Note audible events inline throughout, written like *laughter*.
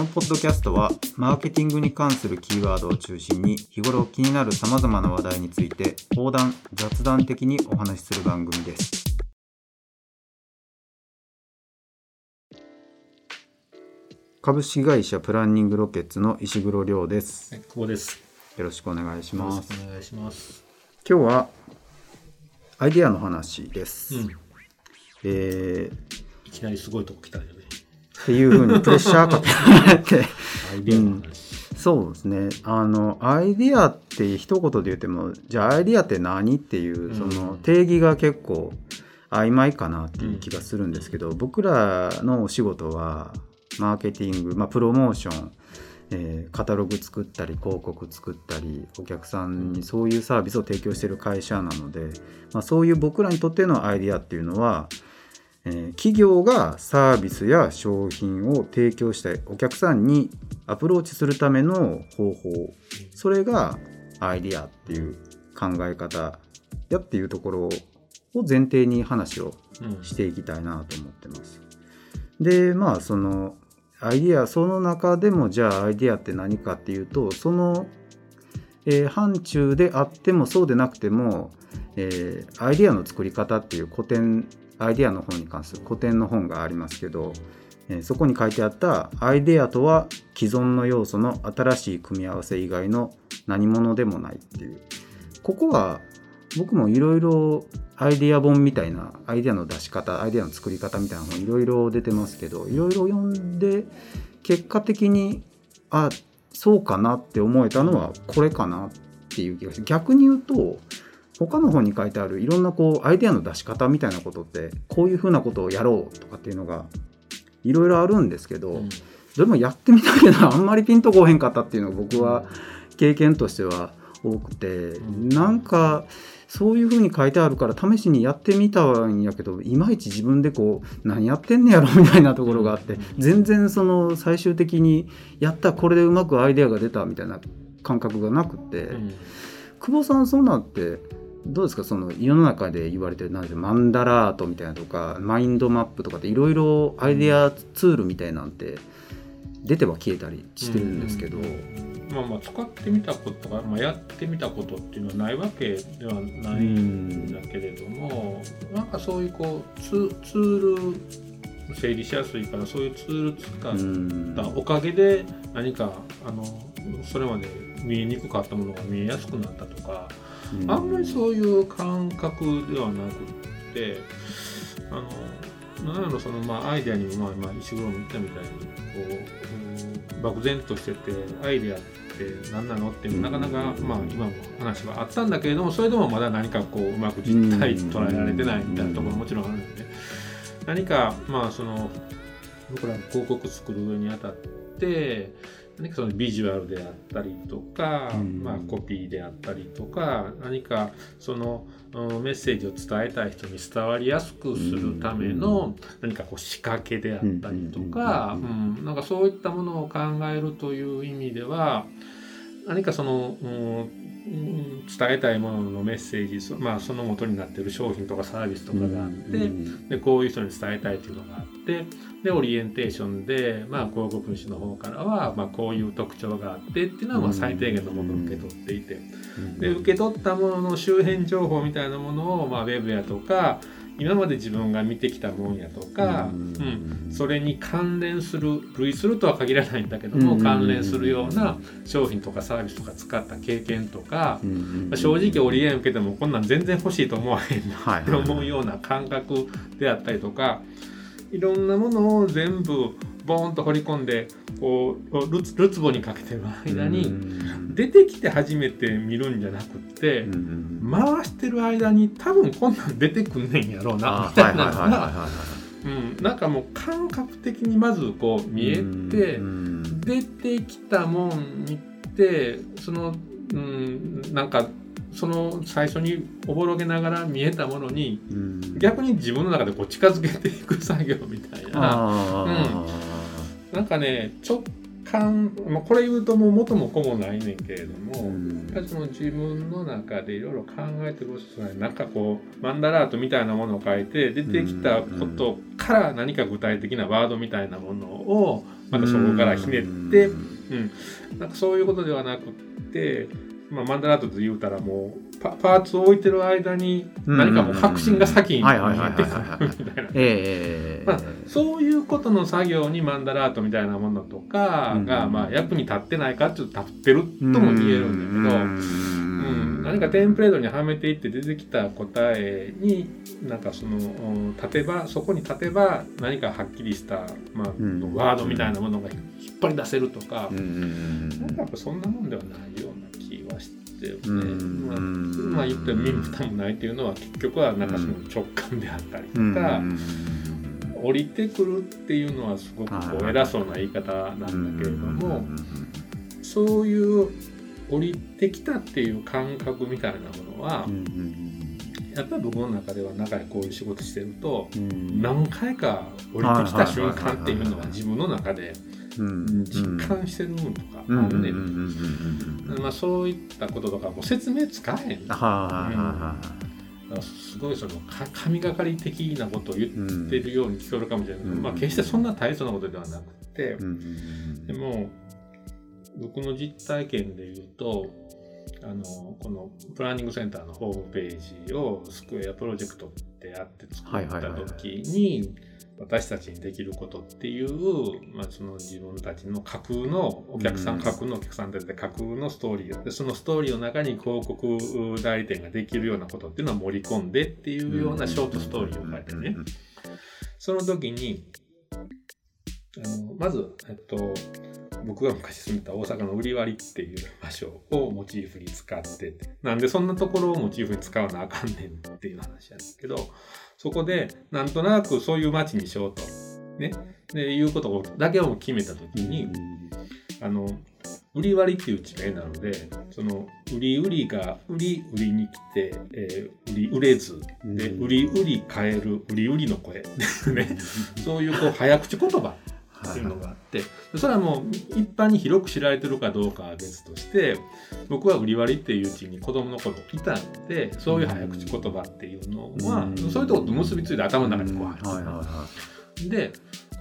のポッドキャストはマーケティングに関するキーワードを中心に日頃気になる様々な話題について横断雑談的にお話しする番組です株式会社プランニングロケッツの石黒亮ですはい、久保です。よろしくお願いしよろしますくお願いします。今日はアイデアの話です、うん。えーいきなりすごいとこ来たよね。っていうふうにプレッシャーかけられて。*laughs* そうですね。あのアイディアって一言で言ってもじゃあアイディアって何っていうそのうん定義が結構曖昧かなっていう気がするんですけど、僕らのお仕事はマーケティング、まあ、プロモーション、えーカタログ作ったり広告作ったりお客さんにそういうサービスを提供している会社なので、まあ、そういう僕らにとってのアイディアっていうのは、えー企業がサービスや商品を提供したいお客さんにアプローチするための方法それがアイディアっていう考え方やっていうところを前提に話をうん。していきたいなと思ってます。でまあそのアイディアその中でもじゃあアイディアって何かっていうとその、えー範疇であってもそうでなくても、えーアイディアの作り方っていう古典アイデアの本に関する古典の本がありますけど、えそこに書いてあったアイデアとは既存の要素の新しい組み合わせ以外の何者でもないっていう。ここは僕もいろいろアイデア本みたいなアイデアの出し方アイデアの作り方みたいな本いろいろ出てますけどいろいろ読んで結果的にあそうかなって思えたのはこれかなっていう気がして逆に言うと他の本に書いてあるいろんなこうアイデアの出し方みたいなことってこういうふうなことをやろうとかっていうのがいろいろあるんですけど、うん。でもやってみたけどあんまりピンとこへんかったっていうのが僕は経験としては多くて、ん。なんかそういうふうに書いてあるから試しにやってみたんやけどいまいち自分でこう何やってんねやろみたいなところがあって、うん。全然その最終的にやったこれでうまくアイデアが出たみたいな感覚がなくって、うん。久保さんそんなんってどうですか？その世の中で言われてるなんてマンダラートみたいなとかマインドマップとかっていろいろアイデアツールみたいなんて出ては消えたりしてるんですけど、まあまあ使ってみたことが、まあ、やってみたことっていうのはないわけではないんだけれども、なんかそういうこうツツール整理しやすいからそういうツール使ったおかげで何かあのそれまで見えにくかったものが見えやすくなったとか、あんまりそういう感覚ではなくってあのなんやろそのまあアイデアにもまあまあ石黒も言ったみたいにこう、うん漠然としててアイデアって何なのっていうなかなかまあ今も話はあったんだけれどもそれでもまだ何かこううまく実態捉えられてないみたいなところももちろんあるので何かまあその僕らの広告作る上にあたって何かそのビジュアルであったりとか、うん。まあ、コピーであったりとか何かそのうんメッセージを伝えたい人に伝わりやすくするための何かこう仕掛けであったりとかうん。うん。なんかそういったものを考えるという意味では何かその、うんうん伝えたいもののメッセージそ,、まあ、その元になっている商品とかサービスとかがあって、でこういう人に伝えたいっていうのがあってでオリエンテーションで、まあ、広告主の方からは、まあ、こういう特徴があってっていうのはまあ最低限のものを受け取っていて。で受け取ったものの周辺情報みたいなものを、まあ、ウェブやとか今まで自分が見てきたもんやとか、うん。それに関連する類するとは限らないんだけども、うん。関連するような商品とかサービスとか使った経験とか、うん。まあ正直オリエン受けてもこんなん全然欲しいと思わへんなはいって思うような感覚であったりとかいろんなものを全部ボーンと掘り込んでこうるつるつぼにかけてる間に出てきて初めて見るんじゃなくって回してる間に多分こんなん出てくんねんやろうなみたいな。のがうん。なんかもう感覚的にまずこう見えて出てきたもん見てそのうんなんかその最初におぼろげながら見えたものに逆に自分の中でこう近づけていく作業みたいななんかね直感、まあ、これ言うともう元も子もないねんけれども、やっぱりその自分の中でいろいろ考えてることないなんかこうマンダラートみたいなものを書いて出てきたことから何か具体的なワードみたいなものをまたそこからひねって、うん、なんかそういうことではなくって、まあ、マンダラートと言うたらもうパパーツを置いてる間に何かもう革新が先にてくるみたいな。ええまあ、そういうことの作業にマンダラートみたいなものとかが、うん。まあ、役に立ってないかっていうと立ってるとも言えるんだけど、うん、何かテンプレートにはめていって出てきた答えになんかそのうん立てばそこに立てば何かはっきりした、まあうん。ワードみたいなものが引っ張り出せるとか、なんかやっぱそんなもんではないような気はしてるね。うんまあまあ言ったら身も蓋もないっていうのは結局はなんかその直感であったりとうんか、降りてくるっていうのはすごくこう偉そうな言い方なんだけれども、そういう降りてきたっていう感覚みたいなものは、やっぱり僕の中では中でこういう仕事してると、何回か降りてきた瞬間っていうのは自分の中で実感してるものとかあるね。まあそういったこととかも説明使えへん。すごいその神がかり的なことを言ってるように聞こえるかもしれないけど、まあ決してそん。な大層なことではなくて、でも僕の実体験で言うとあのこのプランニングセンターのホームページをスクエアプロジェクトってやって作った時に私たちにできることっていう、まあ、その自分たちの架空のお客さん、架空のお客さんで架空のストーリーでそのストーリーの中に広告代理店ができるようなことっていうのは盛り込んでっていうようなショートストーリーを書いてね、その時にあのまず、えっと、僕が昔住んでた大阪の売り割りっていう場所をモチーフに使っててなんでそんなところをモチーフに使わなあかんねんっていう話やんですけどそこでなんとなくそういう街にしようと。ね。でいうことだけを決めた時に、あの売り割りっていう地名なのでその売り売りが売り売りに来て、えー、売り売れずで売り売り買える売り売りの声ね。*laughs* そういうこう早口言葉っていうのがあってそれはもう一般に広く知られてるかどうかは別として僕は売り割りっていううちに子供の頃いたのでそういう早口言葉っていうのはそういうとこと結びついて頭の中にこう入ってで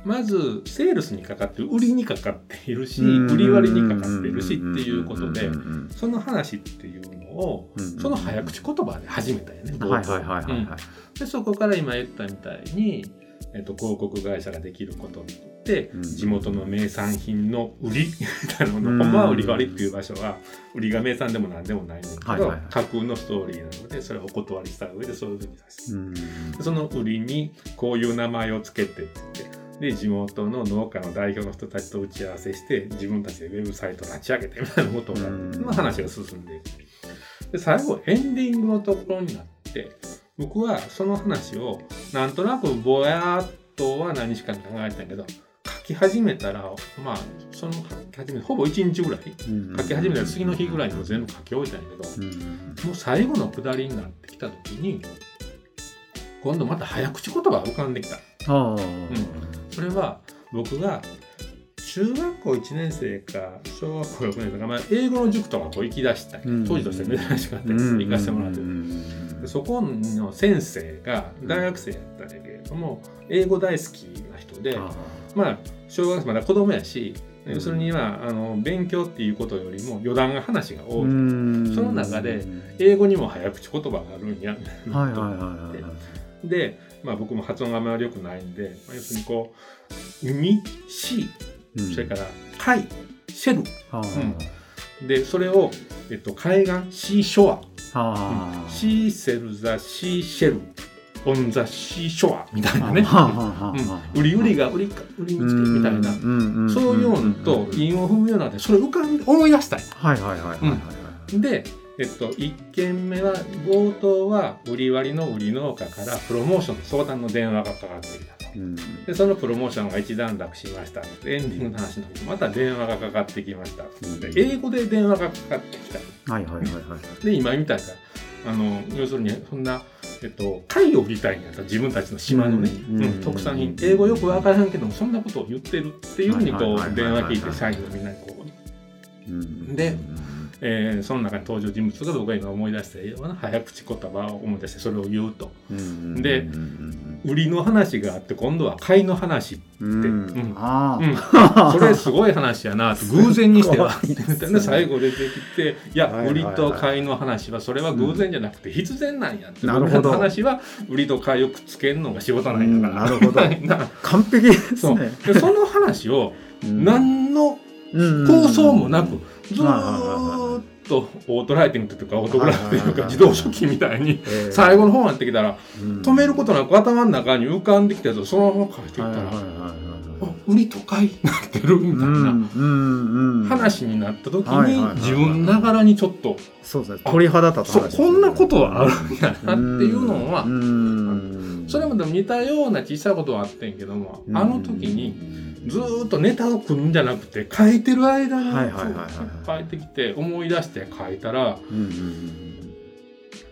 まずセールスにかかってる売りにかかっているし売り割りにかかっているしっていうことでその話っていうのをその早口言葉で始めたよね。でそこから今言ったみたいにえっと、広告会社ができることって、うん、地元の名産品の売りみたいなもの、うん、ほんまは売り割りっていう場所は売りが名産でも何でもないんだけど、はいはい、架空のストーリーなのでそれをお断りした上でそういうふうにさせて、うん、その売りにこういう名前をつけてってで地元の農家の代表の人たちと打ち合わせして自分たちでウェブサイトを立ち上げてみたいなことの話が進んでいく。で最後エンディングのところになって僕はその話をなんとなくぼやっとは何しか考えたけど書き始めたらまあその書き始めほぼ1日ぐらい書き始めたら次の日ぐらいにも全部書き終えたんやけど、もう最後の下りになってきた時に今度また早口言葉が浮かんできた。うん、それは僕が中学校1年生か小学校6年生か、まあ、英語の塾とかこう行き出した。い、当時として珍しかったです、行かせてもらってでそこの先生が大学生やったんだけれども英語大好きな人でまあ小学生まだ子供やし要するにはあの勉強っていうことよりも余談が話が多い。その中で英語にも早口言葉があるんや。と思ってで、まあ、僕も発音があまり良くないんで、まあ、要するにこう「海」「し」それから「海」「シェル」うん、でそれを、えっと、海岸シーショア、うん、シーセル・ザ・シーシェル。オン・ザ・シーショア。みたいなね、うん、売り売りが売りか売りに来てみたいな。そういうのと韻を踏むようなそれ浮かんで思い出したい。はいはいはいうん、でえっと、1件目は冒頭は売り割りの売り農家からプロモーションの相談の電話がかかってきたでそのプロモーションが一段落しました。エンディングの話の時また電話がかかってきました、英語で電話がかかってきた、はいはいはいはい、で今みたいなあの要するにそんな、えっと、貝を売りたいんやった自分たちの島のね、うん。うん、特産品。英語よく分からへんけどもそんなことを言ってるっていうふうにこう電話聞いて社員のみんなにこう、でえーその中に登場人物が僕が今思い出したような早口言葉を思い出してそれを言うと。うん。で売りの話があって今度は買いの話うん。うん。あうん、*laughs* それすごい話やなと偶然にして。は最後出てきていや、売りと買いの話はそれは偶然じゃなくて必然なんやって、なるほど。僕らの話は売りと買いをくっつけるのが仕事あ、なんやから、なるほど。*laughs* 完璧ですそう。ねでその話をうん。何のうん。構想もなくずっとオートライティングというかオートグラフというか自動書記みたいにえー最後の方になってきたらうん。止めることなく頭の中に浮かんできたやつをそのまま書いていったら売りと買いになってるみたいな。うんうんうん話になった時に自分ながらにちょっとそうですね鳥肌立つこんなことはあるんやなっていうのはうん。それもでも似たような小さいことはあってんけどもうん。あの時にずーっとネタを組むんじゃなくて書いてる間にはいはいはいはい書い。てきて思い出して書いたらうんうん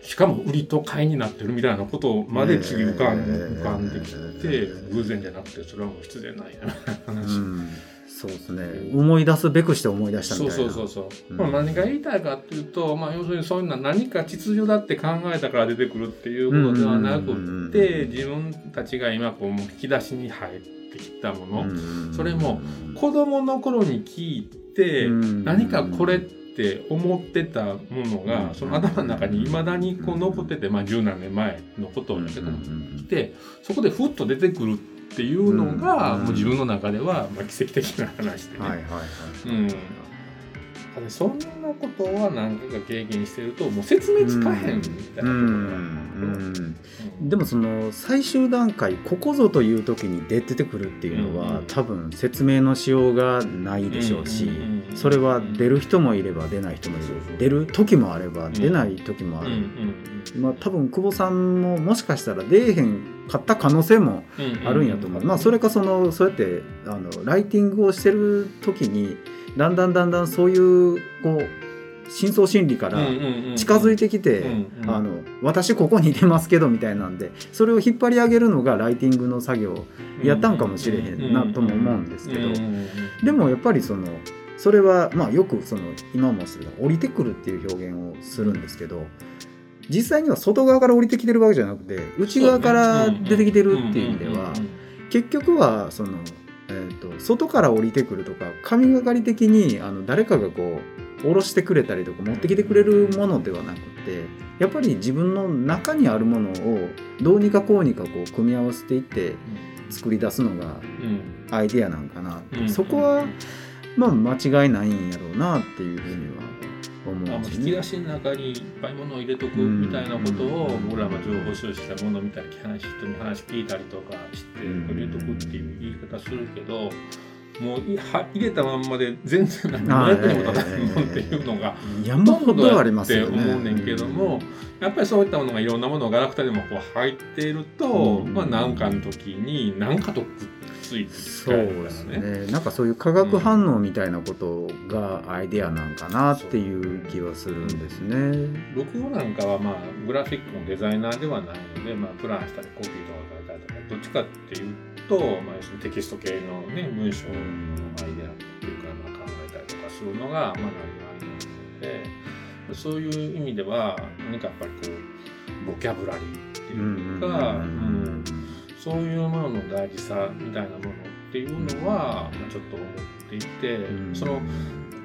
しかも売りと買いになってるみたいなことまで次浮かんえー浮かんできて偶然じゃなくてそれはもう必然ないなうん。う話。んそうですね。思い出すべくして思い出したみそうたいな。そうそうそう、う。ん。まあ、何が言いたいかっていうと、まあ、要するにそういうのは何か秩序だって考えたから出てくるっていうことではなくって自分たちが今こうもう引き出しに入ってきたもの、うん。それも子供の頃に聞いて、うん。何かこれって思ってたものが、うん。その頭の中にいまだにこう残ってて、まあ、十何年前のことだけども、でそこでふっと出てくるっていうのが、うんもう自分の中では、まあ、奇跡的な話でね。はいはいはい。うんただそんなことは何回か経験してるともう説明つかへんみたいなでもその最終段階ここぞという時に出てくるっていうのは、うん多分説明のしようがないでしょうし、うんそれは出る人もいれば出ない人もいる、出る時もあれば出ない時もある、うんうんまあ多分久保さんももしかしたら出えへんかった可能性もうん。あるんやと思う、まあそれかそのそうやってあのライティングをしてる時にだんだんだんだんそういうこう深層心理から近づいてきて、私ここにいてますけどみたいなんでそれを引っ張り上げるのがライティングの作業やったんかもしれへんなとも思うんですけど、でもやっぱりそのそれはまあよくその今も降りてくるっていう表現をするんですけど実際には外側から降りてきてるわけじゃなくて内側から出てきてるっていう意味では結局はその、えー、と外から降りてくるとか神がかり的にあの誰かがこう下ろしてくれたりとか持ってきてくれるものではなくてやっぱり自分の中にあるものをどうにかこうにかこう組み合わせていって作り出すのがアイデアなんかなうん。そこはまあ間違いないんやろうなっていうふうには思あうんです引き出しの中にいっぱいものを入れとくみたいなことを僕らも情報収集したものを見たり話人に話聞いたりとかして入れとくっていう言い方するけどもう入れたまんまで全然何の役にも立たないもんっていうのが山ほどありますよね。って思うねんけども、やっぱりそういったものがいろんなものがガラクタでもこう入っていると、うん。まあ何かの時に何かとくっついて使そうですね。ね。なんかそういう化学反応みたいなことがアイデアなんかなっていう気はするんですね。僕なんかはまあグラフィックのデザイナーではないので、まあ、プランしたりコピーとか書いたりとかどっちかっていうと、まあ、テキスト系の、ね、文章のアイデアっていうか、まあ、考えたりとかするのが、まあ、何がアイデアなのでそういう意味では何かやっぱりこうボキャブラリーっていうか、うんそういうものの大事さみたいなものっていうのは、まあ、ちょっと思っていて、その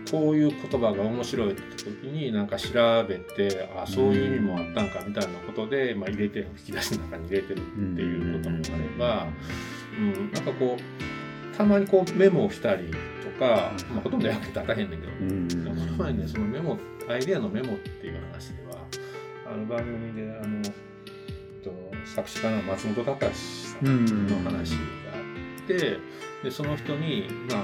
こういう言葉が面白いって時になんか調べてあそういう意味もあったんかみたいなことで、まあ、入れて引き出しの中に入れてるっていうこともあれば、うん、なんかこうたまにこうメモをしたりとか、まあ、ほとんど役に立たへんねんけど、うんこの前ねそのメモアイデアのメモっていう話ではあの番組であのえっと作詞家の松本隆の話があって。でその人に、まあ、あ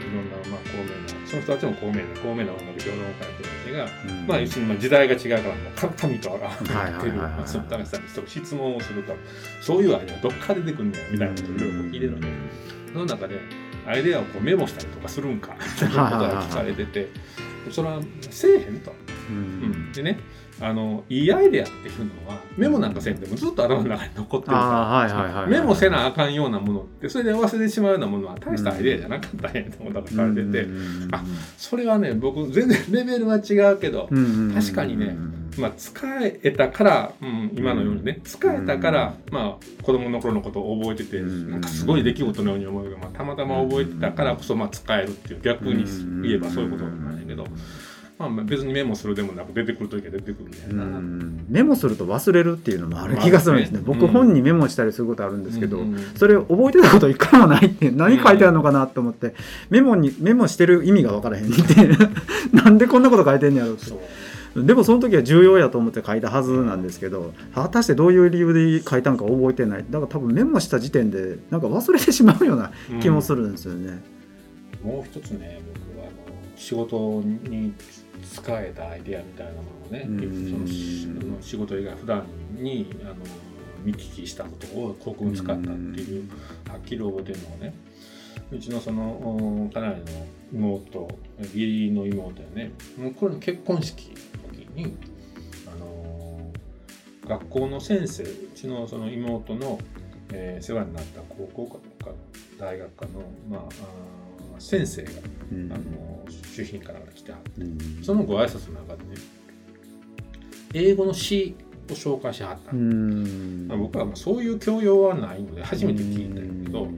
いろんな、まあ、高名なその人たちも高名な高名な音楽評論家の人たちが、まあ、要するにまあ時代が違うからもうか神と上がってる松本隆さんに質問をすると。そういうアイデアどっから出てくるんだよみたいなことをいろいろ聞いてるので、その中でアイデアをこうメモしたりとかするんかみたいなことが聞かれてて。それはせえへんと。ううんん、でねあのいいアイデアっていうのはメモなんかせんでもずっと頭の中に残ってるから、メモせなあかんようなものってそれで忘れてしまうようなものは大したアイデアじゃなかったんやと思ったから書いてて、うんあそれはね僕全然レベルは違うけど、うん確かにねまあ、使えたから、うん、今のようにね使えたから、まあ、子供の頃のことを覚えてて、うんなんかすごい出来事のように思うけど、まあ、たまたま覚えてたからこそ、まあ、使えるっていう逆に言えばそういうことなんだけど、まあ、まあ別にメモするでもなく出てくる時は出てくるみたいな。うん。メモすると忘れるっていうのもある気がするんですね。まあね僕本にメモしたりすることあるんですけど、うん。それ覚えてたこと一回もないって何書いてあるのかなと思って、メモにメモしてる意味が分からへんって *laughs* なんでこんなこと書いてんやろって。でもその時は重要やと思って書いたはずなんですけど果たしてどういう理由で書いたのか覚えてない。だから多分メモした時点でなんか忘れてしまうような気もするんですよね。もう一つね僕はあの仕事に使えたアイデアみたいなものをね、うん。その仕事以外普段にあの見聞きしたことを国語に使ったっていうはっきり覚えてるのはねうちのそのお家内の妹義理の妹やねもうこれの結婚式の時にあの学校の先生うちのその妹の、えー世話になった高校かか大学かの、まあ、先生がうん。あの主賓から来てはってうん。そのご挨拶の中でね英語の詩を紹介しはった。うの、ん。まあ僕はまあそういう教養はないので初めて聞いたんやけど、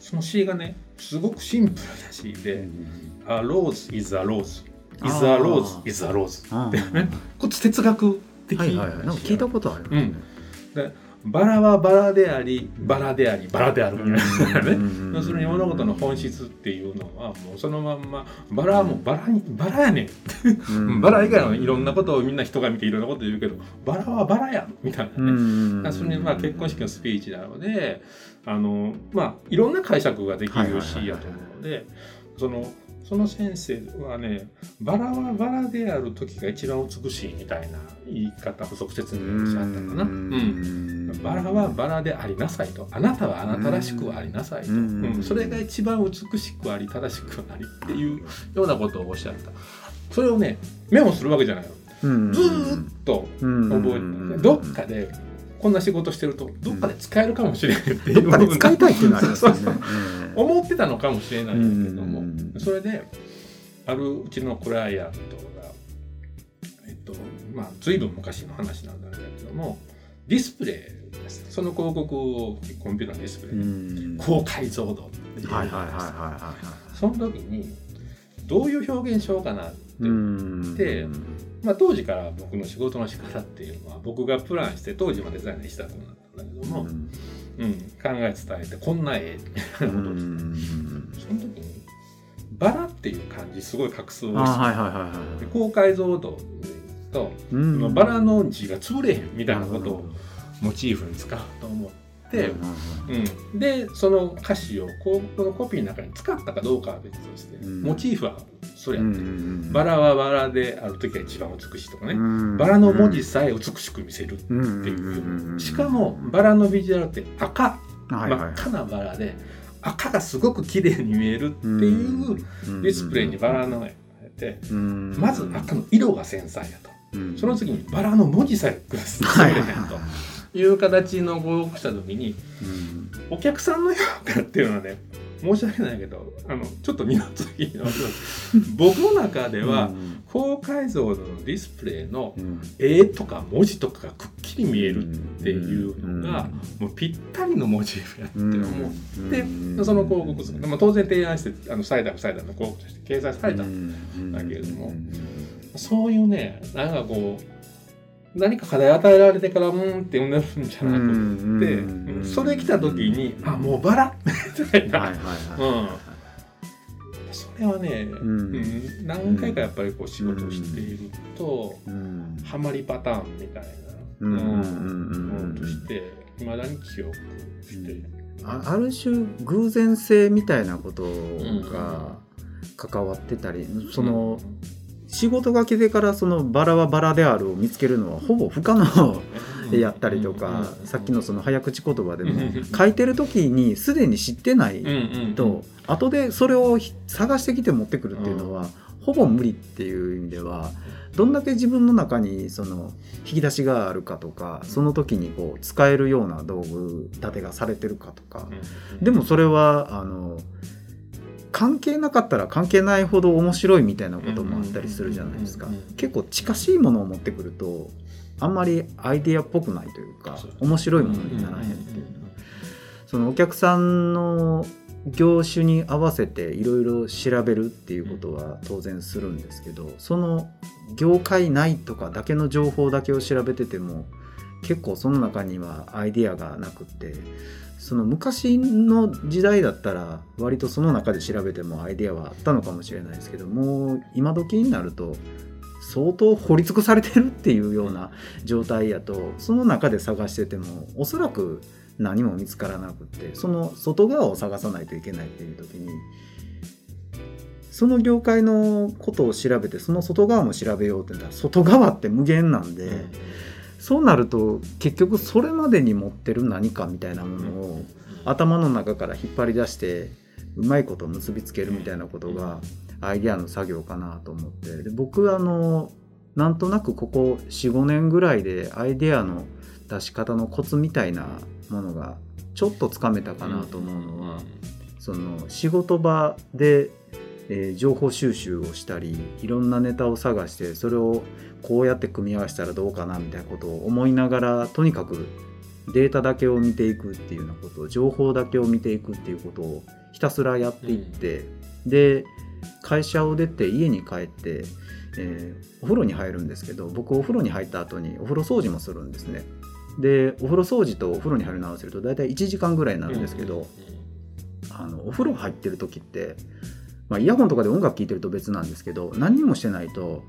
その詩がねすごくシンプルな詩で「A rose is a rose. Is a rose is a rose」あってねこっち哲学的はいはい聞いたことありますね。バラはバラでありバラでありバラであるみたいなね。うん。要するに物事の本質っていうのはもうそのまんまバラはもうバラにバラやねん。うん。バラ以外のいろんなことをみんな人が見ていろんなこと言うけどバラはバラやんみたいなね、うん。それにまあ結婚式のスピーチなのであのまあいろんな解釈ができるしやと思うのでそのその先生はねバラはバラである時が一番美しいみたいな言い方不足説明をしちゃったかな。うん。バラはバラでありなさいと。あなたはあなたらしくありなさいと、うん。うん。それが一番美しくあり正しくありっていうようなことをおっしゃった。それをねメモするわけじゃないの。うん。ずーっと覚えて、どっかでこんな仕事してるとどっかで使えるかもしれないっていうどっかで使いたいっていうのはありますよね。*laughs* そうそう思ってたのかもしれないんだけども、うんそれであるうちのクライアントがえっとまあ随分昔の話なんだけどもディスプレイです。その広告をコンピューターのディスプレイ。うでん。高解像度っていう。その時にどういう表現しようかなって、いうん。でまあ、当時から僕の仕事の仕方っていうのは僕がプランして当時はデザイナー石田君だったんだけども、うん。考え伝えてこんな絵みたいなことをしてその時にバラっていう漢字すごい画数をあして、高解像度と、うん。バラの字が潰れへんみたいなことをモチーフに使うと思って、うん、でその歌詞をここのコピーの中に使ったかどうかは別として、うん。モチーフはそれやって、うんバラはバラである時が一番美しいとかね、うんバラの文字さえ美しく見せるってう。んいう、しかもバラのビジュアルって赤。真っ赤なバラで赤がすごく綺麗に見えるっていうディスプレイにバラの絵がてうんまず赤の色が繊細やと。うん。その次にバラの文字さえ作れへんという形のご報告した時にうん。お客さんの評価っていうのはね申し訳ないけどあのちょっと二の次の *laughs* 僕の中では高解像度のディスプレイのうん。絵とか文字とかがくっきり見えるっていうのがもうぴったりのモチーフやって思ってでその広告する、まあ、当然提案してあのサイダーサイダーの広告として掲載されたんだけれども。そういうねなんかこう何か課題与えられてからうんって読んでるんじゃなくて、うんそれ来た時にあもうバラ？みたいな、それはね、んうん何回かやっぱりこう仕事をしていると、うん。ハマりパターンみたいな、うんうんうんうんものとして。いまだに記憶して、あある種偶然性みたいなことが関わってたり、その仕事が来てからそのバラはバラであるを見つけるのはほぼ不可能。でやったりとか、さっきのその早口言葉でもうん書いてる時にすでに知ってないと、後でそれをひ探してきて持ってくるっていうのは、ほほぼ無理っていう意味ではどんだけ自分の中にその引き出しがあるかとかその時にこう使えるような道具立てがされてるかとか。でもそれはあの関係なかったら関係ないほど面白いみたいなこともあったりするじゃないですか。結構近しいものを持ってくるとあんまりアイデアっぽくないというか面白いものにならへんっていうそのお客さんの業種に合わせていろいろ調べるっていうことは当然するんですけどその業界内とかだけの情報だけを調べてても結構その中にはアイディアがなくってその昔の時代だったら割とその中で調べてもアイデアはあったのかもしれないですけどもう今時になると相当掘り尽くされてるっていうような状態やとその中で探しててもおそらく何も見つからなくってその外側を探さないといけないっていう時にその業界のことを調べてその外側も調べようって言ったら外側って無限なんで、うん、そうなると結局それまでに持ってる何かみたいなものを頭の中から引っ張り出してうまいこと結びつけるみたいなことがアイデアの作業かなと思って。で僕あのなんとなくここ45年ぐらいでアイデアの出し方のコツみたいなものがちょっとつかめたかなと思うのは、その仕事場で、えー、情報収集をしたりいろんなネタを探してそれをこうやって組み合わせたらどうかなみたいなことを思いながらとにかくデータだけを見ていくっていうようなこと情報だけを見ていくっていうことをひたすらやっていって、うん、で会社を出て家に帰って、えー、お風呂に入るんですけど僕お風呂に入った後にお風呂掃除もするんですね。でお風呂掃除とお風呂に入るの合わせると大体1時間ぐらいになるんですけど、あのお風呂入ってる時って、まあ、イヤホンとかで音楽聴いてると別なんですけど何もしてないと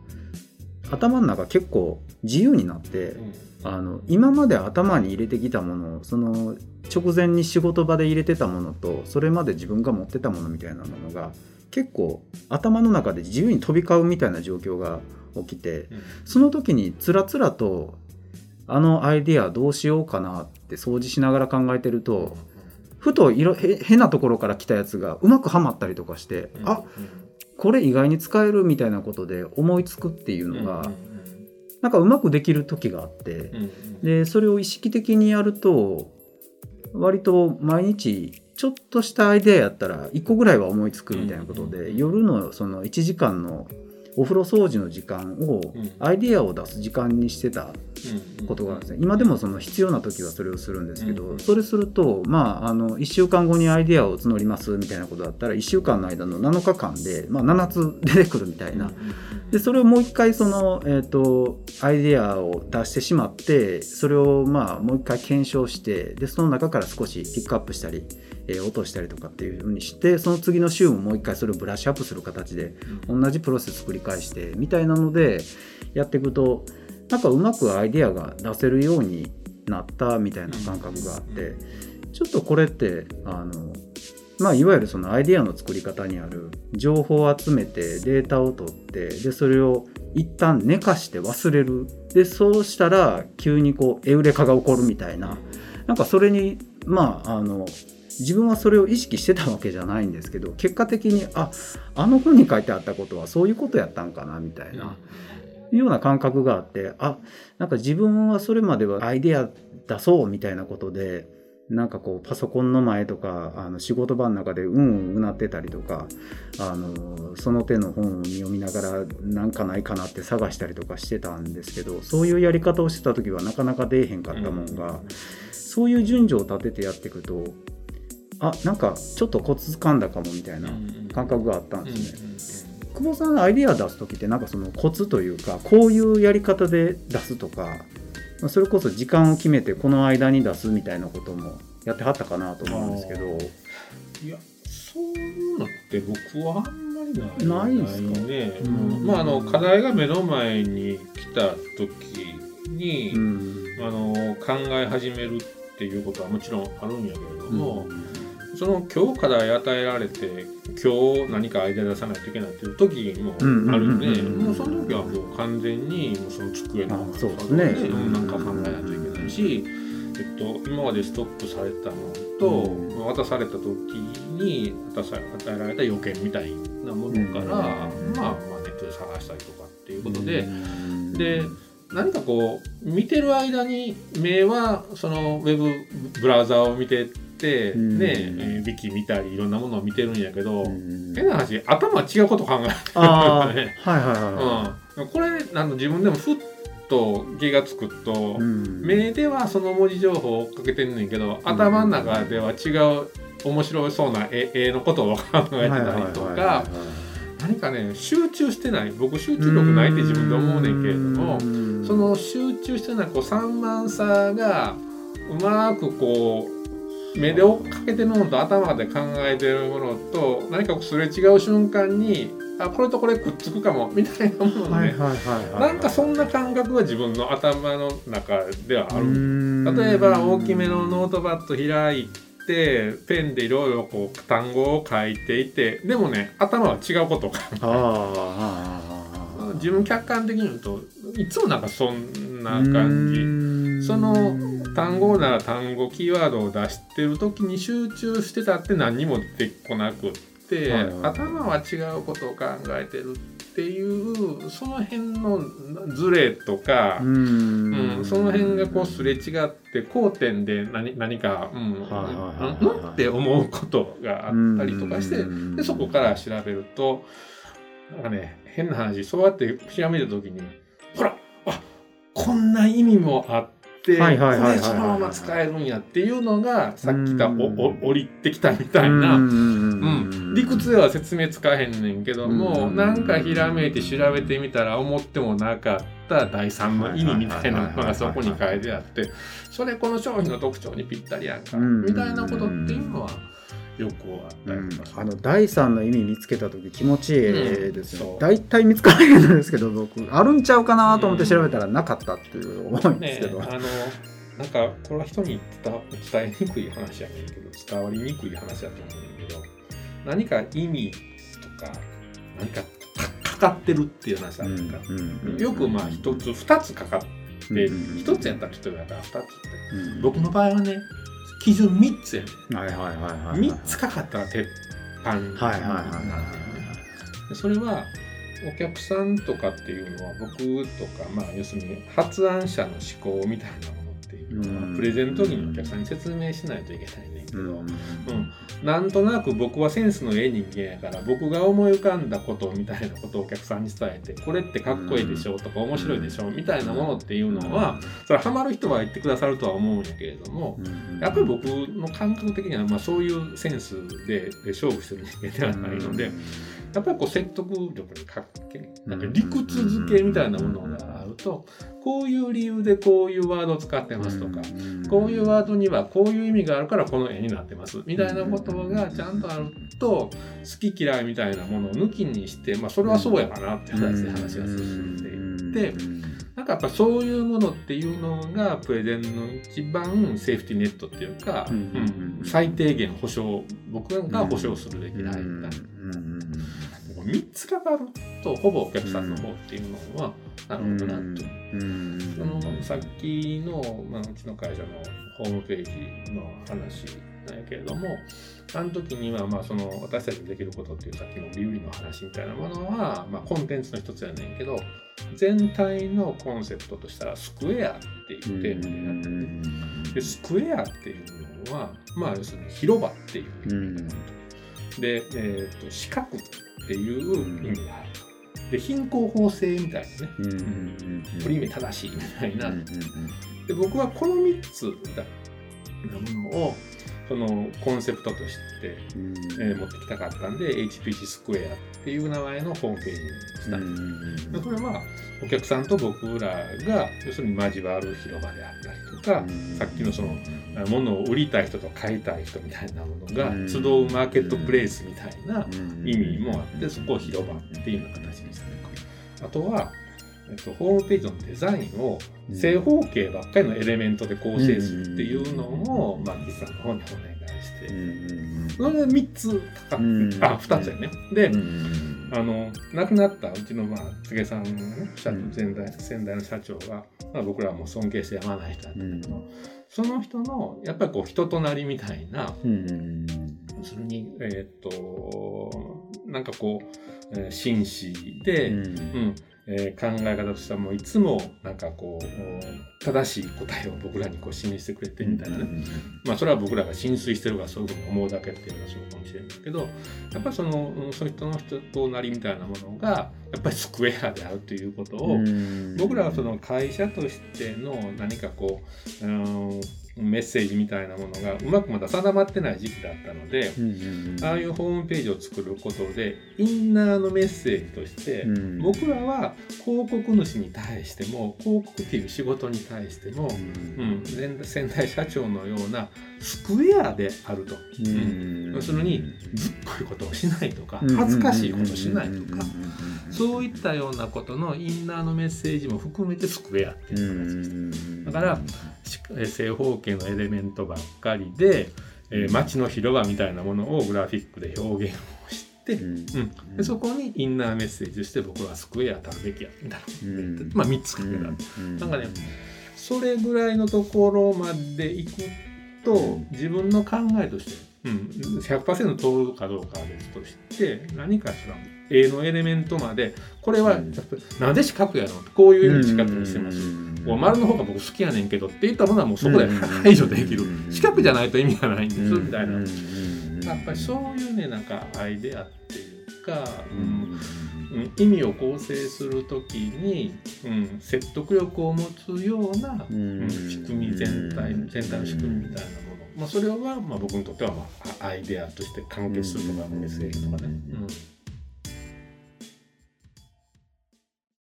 頭の中結構自由になって、あの今まで頭に入れてきたものをその直前に仕事場で入れてたものとそれまで自分が持ってたものみたいなものが結構頭の中で自由に飛び交うみたいな状況が起きて、その時につらつらとあのアイディアどうしようかなって掃除しながら考えてるとふといろ変なところから来たやつがうまくはまったりとかして、うん、あこれ意外に使えるみたいなことで思いつくっていうのが、うん、なんかうまくできる時があって、でそれを意識的にやると割と毎日ちょっとしたアイデアやったら1個ぐらいは思いつくみたいなことで、夜のその1時間のお風呂掃除の時間をアイデアを出す時間にしてたことがあるんですね。今でもその必要な時はそれをするんですけどそれするとまああの1週間後にアイデアを募りますみたいなことだったら1週間の間の7日間で、まあ、7つ出てくるみたいな。でそれをもう一回その、えーと、アイデアを出してしまってそれをまあもう一回検証してでその中から少しピックアップしたりえー、落としたりとかっていうふうにしてその次の週ももう一回それをブラッシュアップする形で同じプロセス繰り返してみたいなのでやっていくとなんかうまくアイデアが出せるようになったみたいな感覚があってちょっとこれってあのまあ、いわゆるそのアイデアの作り方にある情報を集めてデータを取ってでそれを一旦寝かして忘れる。でそうしたら急にこうエウレカが起こるみたいな。なんかそれにまああの自分はそれを意識してたわけじゃないんですけど結果的にああの本に書いてあったことはそういうことやったんかなみたいな、いうような感覚があってあなんか自分はそれまではアイデア出そうみたいなことでなんかこうパソコンの前とかあの仕事場の中でうんうんうなってたりとかあのその手の本を読みながらなんかないかなって探したりとかしてたんですけどそういうやり方をしてた時はなかなか出えへんかったもんが、そういう順序を立ててやっていくとあなんかちょっとコツ掴んだかもみたいな感覚があったんですね。久保さんアイディア出す時ってなんかそのコツというかこういうやり方で出すとかそれこそ時間を決めてこの間に出すみたいなこともやってはったかなと思うんですけど。いやそういうのって僕はあんまりない。ないですか？ね、うん、まああの課題が目の前に来た時に、うん、あの考え始めるっていうことはもちろんあるんやけれども、うんその今日課題与えられて今日何かアイデア出さないといけないっていう時もあるんでもうその時はもう完全にもうその机のそうですねなんか考えないといけないし、えっと、今までストックされたのと、渡された時に渡さ与えられた予見みたいなものから、まあ、まあネットで探したりとかっていうことで、で何かこう見てる間に目はそのウェブブラウザを見てね、えビキ見たりいろんなものを見てるんやけど、変な話頭は違うこと考えてるね。はいはいはうん、これあの自分でもふっと気が付くと、目ではその文字情報を追っかけてんねんけど、頭の中では違う面白そうな絵絵のことを考えてたりとか。何かね集中してない。僕集中力ないって自分で思うねんけれどもその集中してないこう散漫さがうまくこう目で追っかけてるものと頭で考えてるものと何かすれ違う瞬間にあこれとこれくっつくかもみたいなものねなんかそんな感覚が自分の頭の中ではある。例えば大きめのノートパッド開いててペンでいろいろこう単語を書いていてでもね頭は違うことを考え自分客観的に言うといつもなんかそんな感じ。その単語なら単語キーワードを出してる時に集中してたって何にも出てこなくって、頭は違うことを考えてるっていうその辺のズレとか、うん、うん、その辺がこうすれ違って交点で何何か、うんうんって思うことがあったりとかしてでそこから調べるとなんかね変な話そうやって調べた時にほらあこんな意味もあって。これそのまま使えるんやっていうのがさっき言ったお降りてきたみたいな、うん、理屈では説明つかへんねんけどもなんかひらめいて調べてみたら思ってもなかった第三の意味みたいなのがそこに書いてあってそれこの商品の特徴にぴったりやんか。みたいなことっていうのは。よくあったりとか、あの第三の意味見つけた時気持ちいいですよ、大体見つからないんですけど僕あるんちゃうかなと思って調べたらなかったっていう思うんですけど、ね、あのなんかこれは人に伝伝えにくい話やねんけど伝わりにくい話だと思うんだけど何か意味とか何かかかってるっていう話あるか、うんうん、よくまあ一つ二つかかって一、つやったらちょっとやったら二つって、僕の場合はね基準3つやねん。はいはいはいはい、3つかかったら鉄板になってるそれはお客さんとかっていうのは僕とかまあ要するに発案者の思考みたいなものっていうのはプレゼント時にお客さんに説明しないといけないねんけど、うん、なんとなく僕はセンスのええ人間やから僕が思い浮かんだことみたいなことをお客さんに伝えてこれってかっこいいでしょとか面白いでしょみたいなものっていうのはそれハマる人は言ってくださるとは思うんやけれどもやっぱり僕の感覚的にはまあそういうセンスで勝負してる人間ではないので。やっぱりこう説得力に欠けなんか理屈付けみたいなものがあるとこういう理由でこういうワードを使ってますとかこういうワードにはこういう意味があるからこの絵になってますみたいなことがちゃんとあると好き嫌いみたいなものを抜きにしてまあそれはそうやかなって話で話が進んでいって。なんかやっぱそういうものっていうのがプレゼンの一番セーフティーネットっていうか、うん、最低限保証僕が保証するべきラインだ。3つかかるとほぼお客さんの方っていうのは、なるほどなと。そのさっきの、まあ、うちの会社のホームページの話なんやけれどもあの時にはまあその私たちにできることっていうさっきのビューリの話みたいなものは、まあ、コンテンツの一つやねんけど全体のコンセプトとしたらスクエアっていうテーマになっててでスクエアっていうのはまあ要するに広場っていう意味。があるで、えーと、四角っていう意味があるで貧困法制みたいなね、うん、取り目正しいみたいな、で僕はこの3つだ。なものをそのコンセプトとして、えー、持ってきたかったんで HPC スクエアっていう名前のホームページにした。ん。です。これはお客さんと僕らが要するに交わる広場であったりとか、さっきのその物を売りたい人と買いたい人みたいなものが集うマーケットプレイスみたいな意味もあってそこを広場っていうような形にした。あとはえっと、ホームページのデザインを正方形ばっかりのエレメントで構成するっていうのを、まあ、岸さんの方にお願いして、それで3つかかって、あ2つやね。で、あの亡くなったうちのまあ柘さんのね社先代先代の社長が、まあ、僕らはもう尊敬してやまない人だったけど、その人のやっぱりこう人となりみたいな、それにえっ、となんかこう、えー、紳士で、うんえー、考え方としてはもういつもなんかこう正しい答えを僕らにこう示してくれてみたいなね、うんうん、まあそれは僕らが浸水してるからそういうふうに思うだけっていうのはそうかもしれないけどやっぱりそのそういう人の人となりみたいなものがやっぱりスクエアであるということを、僕らはその会社としての何かこう、うんメッセージみたいなものがうまくまだ定まってない時期だったので、ああいうホームページを作ることでインナーのメッセージとして、僕らは広告主に対しても広告っていう仕事に対しても、うん。*laughs* 先代社長のようなスクエアであると、要するにずっこいことをしないとか恥ずかしいことをしないとか。そういったようなことのインナーのメッセージも含めてスクエアっていう形です。だから正方形のエレメントばっかりで、えー、街の広場みたいなものをグラフィックで表現をして、うん、でそこにインナーメッセージとして僕はスクエア食べべきやみたいな、うん、まあ3つかけた、うん、なんかねそれぐらいのところまでいくと自分の考えとして、うん、100%通るかどうかは別として何かしら A のエレメントまでこれは、うん、なんで四角やの？こういうように四角にしてます、う丸の方が僕好きやねんけどって言ったものはもうそこで排除できる、四角じゃないと意味がないんです、みたいな、やっぱりそういうねなんかアイデアっていうか、うん意味を構成する時に、うん、説得力を持つような、うん、仕組み全体全体の仕組みみたいなもの、まあ、それは、まあ、僕にとっては、まあ、アイデアとして完結するとかメッセージとかね。うん